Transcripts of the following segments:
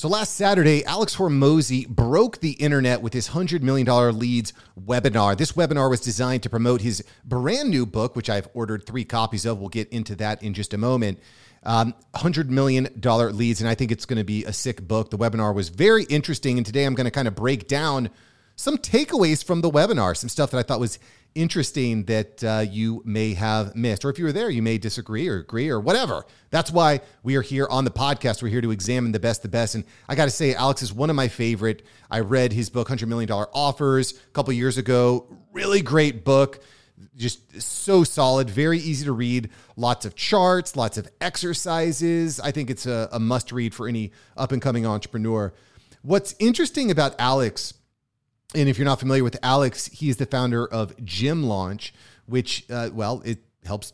So last Saturday, Alex Hormozi broke the internet with his $100 million leads webinar. This webinar was designed to promote his brand new book, which I've ordered three copies of. We'll get into that in just a moment. Um, $100 million leads, and I think it's going to be a sick book. The webinar was very interesting, and today I'm going to kind of break down some takeaways from the webinar, some stuff that I thought was interesting that uh, you may have missed. Or if you were there, you may disagree or agree or whatever. That's why we are here on the podcast. We're here to examine the best, the best. And I got to say, Alex is one of my favorite. I read his book, $100 Million Offers, a couple years ago. Really great book. Just so solid, very easy to read. Lots of charts, lots of exercises. I think it's a, a must read for any up and coming entrepreneur. What's interesting about Alex and if you're not familiar with Alex, he is the founder of Gym Launch, which, uh, well, it helps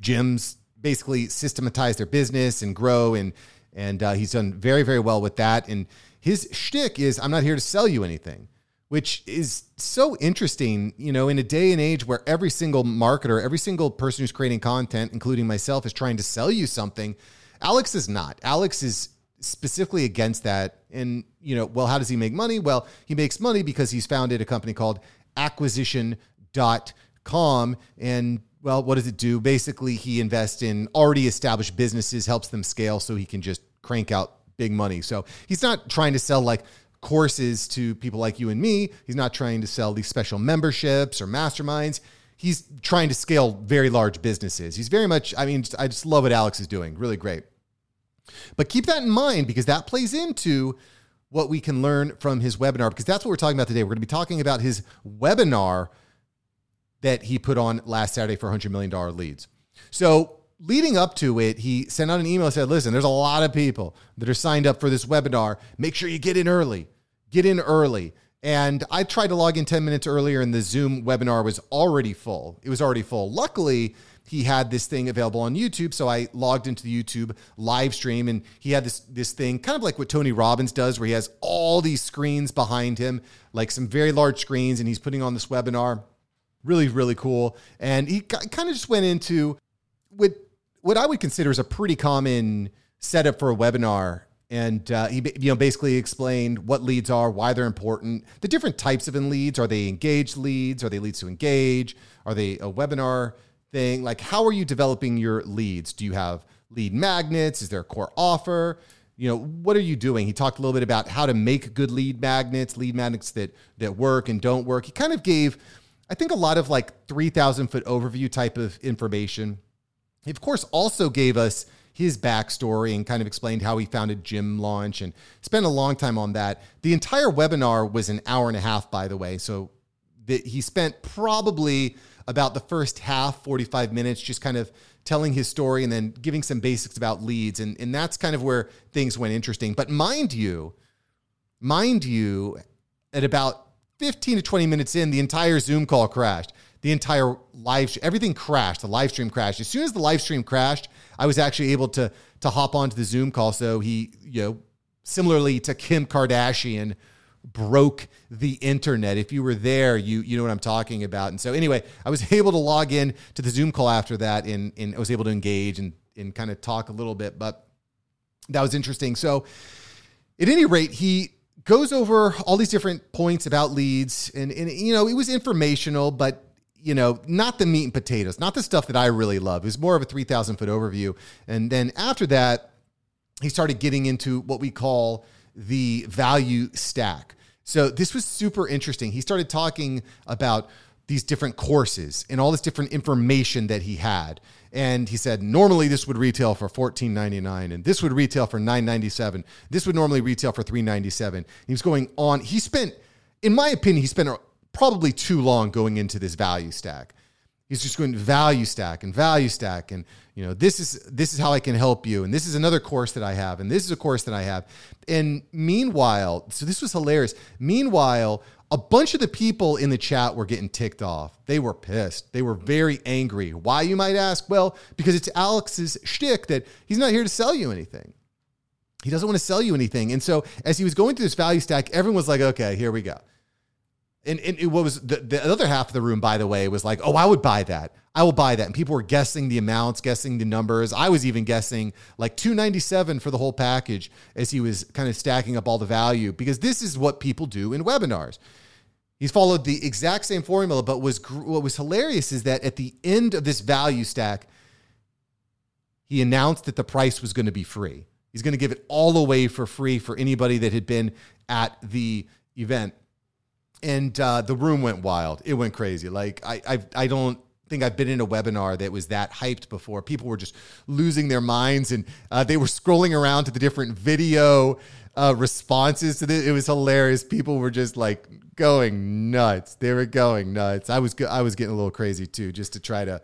gyms basically systematize their business and grow. And and uh, he's done very, very well with that. And his shtick is, I'm not here to sell you anything, which is so interesting. You know, in a day and age where every single marketer, every single person who's creating content, including myself, is trying to sell you something. Alex is not. Alex is specifically against that. And, you know, well, how does he make money? Well, he makes money because he's founded a company called acquisition.com. And, well, what does it do? Basically, he invests in already established businesses, helps them scale so he can just crank out big money. So he's not trying to sell like courses to people like you and me. He's not trying to sell these special memberships or masterminds. He's trying to scale very large businesses. He's very much, I mean, I just love what Alex is doing. Really great. But keep that in mind because that plays into what we can learn from his webinar because that's what we're talking about today. We're going to be talking about his webinar that he put on last Saturday for $100 million leads. So, leading up to it, he sent out an email and said, Listen, there's a lot of people that are signed up for this webinar. Make sure you get in early. Get in early. And I tried to log in 10 minutes earlier, and the Zoom webinar was already full. It was already full. Luckily, he had this thing available on YouTube. So I logged into the YouTube live stream and he had this this thing, kind of like what Tony Robbins does, where he has all these screens behind him, like some very large screens, and he's putting on this webinar. Really, really cool. And he kind of just went into what what I would consider is a pretty common setup for a webinar. And uh, he, you know, basically explained what leads are, why they're important, the different types of leads. Are they engaged leads? Are they leads to engage? Are they a webinar? thing? Like, how are you developing your leads? Do you have lead magnets? Is there a core offer? You know, what are you doing? He talked a little bit about how to make good lead magnets, lead magnets that that work and don't work. He kind of gave, I think, a lot of like 3,000 foot overview type of information. He, of course, also gave us his backstory and kind of explained how he founded Gym Launch and spent a long time on that. The entire webinar was an hour and a half, by the way. So that he spent probably about the first half, 45 minutes, just kind of telling his story and then giving some basics about leads. And, and that's kind of where things went interesting. But mind you, mind you, at about 15 to 20 minutes in, the entire Zoom call crashed. The entire live, everything crashed. The live stream crashed. As soon as the live stream crashed, I was actually able to to hop onto the Zoom call. So he, you know, similarly to Kim Kardashian, broke the internet. If you were there, you you know what I'm talking about. And so anyway, I was able to log in to the Zoom call after that and, and I was able to engage and, and kind of talk a little bit, but that was interesting. So at any rate, he goes over all these different points about leads and, and you know, it was informational, but you know, not the meat and potatoes, not the stuff that I really love. It was more of a 3,000 foot overview. And then after that, he started getting into what we call the value stack. So this was super interesting. He started talking about these different courses and all this different information that he had. And he said, normally this would retail for $14.99 and this would retail for $9.97. This would normally retail for $3.97. He was going on. He spent, in my opinion, he spent probably too long going into this value stack. He's just going value stack and value stack and you know this is this is how I can help you and this is another course that I have and this is a course that I have. And meanwhile, so this was hilarious. Meanwhile, a bunch of the people in the chat were getting ticked off. They were pissed. They were very angry. Why, you might ask? Well, because it's Alex's shtick that he's not here to sell you anything. He doesn't want to sell you anything. And so as he was going through this value stack, everyone was like, okay, here we go. And, and it was the, the other half of the room, by the way, was like, oh, I would buy that. I will buy that. And people were guessing the amounts, guessing the numbers. I was even guessing like 297 for the whole package as he was kind of stacking up all the value because this is what people do in webinars. He's followed the exact same formula, but was what was hilarious is that at the end of this value stack, he announced that the price was going to be free. He's going to give it all away for free for anybody that had been at the event. And uh, the room went wild. It went crazy. Like I, I, I don't think I've been in a webinar that was that hyped before. People were just losing their minds, and uh, they were scrolling around to the different video uh, responses to this. It was hilarious. People were just like going nuts. They were going nuts. I was I was getting a little crazy too, just to try to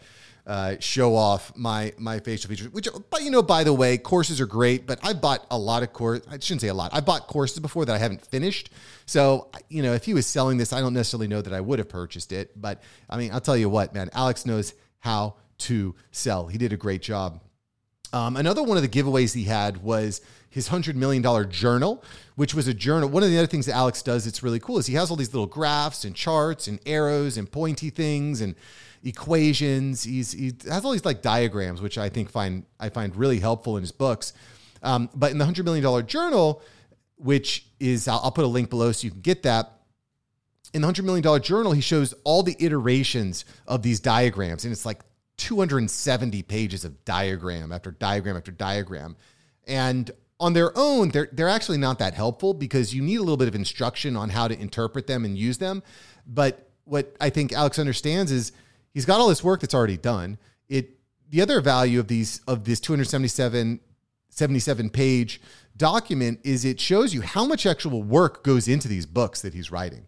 uh, show off my my facial features. Which, but you know, by the way, courses are great. But I bought a lot of course. I shouldn't say a lot. I bought courses before that I haven't finished. So you know, if he was selling this, I don't necessarily know that I would have purchased it. But I mean, I'll tell you what, man, Alex knows how to sell. He did a great job. Um, another one of the giveaways he had was his $100 million journal, which was a journal. One of the other things that Alex does that's really cool is he has all these little graphs and charts and arrows and pointy things and equations. He's he has all these like diagrams, which I think find I find really helpful in his books. Um, but in the hundred million dollar journal, which is I'll, I'll put a link below so you can get that. In the hundred million dollar journal, he shows all the iterations of these diagrams, and it's like 270 pages of diagram after diagram after diagram. And on their own, they're they're actually not that helpful because you need a little bit of instruction on how to interpret them and use them. But what I think Alex understands is he's got all this work that's already done. It the other value of these of this 277 77 page document is it shows you how much actual work goes into these books that he's writing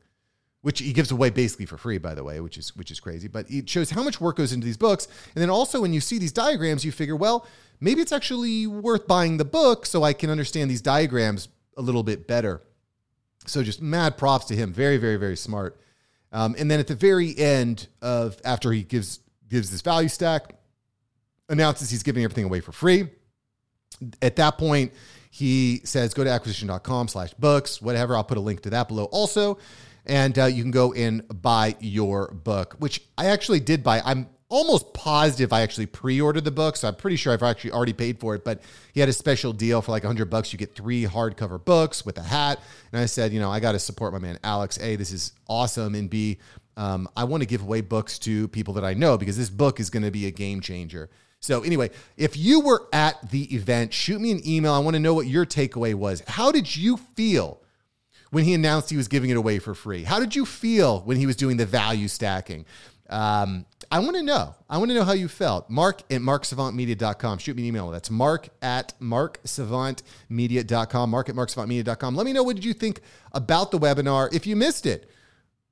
which he gives away basically for free by the way which is which is crazy. But it shows how much work goes into these books. And then also when you see these diagrams you figure well maybe it's actually worth buying the book so I can understand these diagrams a little bit better. So just mad props to him. Very very very smart um, and then at the very end of after he gives gives this value stack, announces he's giving everything away for free. At that point, he says, go to acquisition.com slash books, whatever. I'll put a link to that below also. And uh, you can go and buy your book, which I actually did buy. I'm almost positive I actually pre-ordered the book, so I'm pretty sure I've actually already paid for it. But he had a special deal for like 100 bucks. You get three hardcover books with a hat, and I said, you know, I got to support my man Alex. A, this is awesome, and B, um, I want to give away books to people that I know because this book is going to be a game changer. So anyway, if you were at the event, shoot me an email. I want to know what your takeaway was. How did you feel? When he announced he was giving it away for free, how did you feel when he was doing the value stacking? Um, I want to know. I want to know how you felt. Mark at marksavantmedia.com. Shoot me an email. That's mark at marksavantmedia.com. Mark at marksavantmedia.com. Let me know what did you think about the webinar. If you missed it,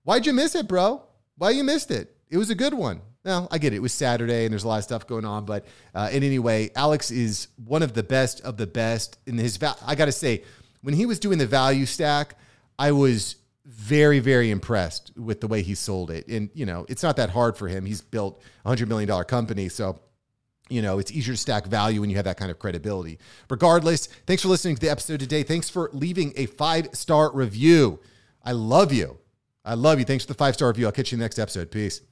why'd you miss it, bro? Why you missed it? It was a good one. Well, I get it. It was Saturday and there's a lot of stuff going on, but uh, in any way, Alex is one of the best of the best in his. Va- I got to say, when he was doing the value stack, I was very, very impressed with the way he sold it. And, you know, it's not that hard for him. He's built a $100 million company. So, you know, it's easier to stack value when you have that kind of credibility. Regardless, thanks for listening to the episode today. Thanks for leaving a five star review. I love you. I love you. Thanks for the five star review. I'll catch you in the next episode. Peace.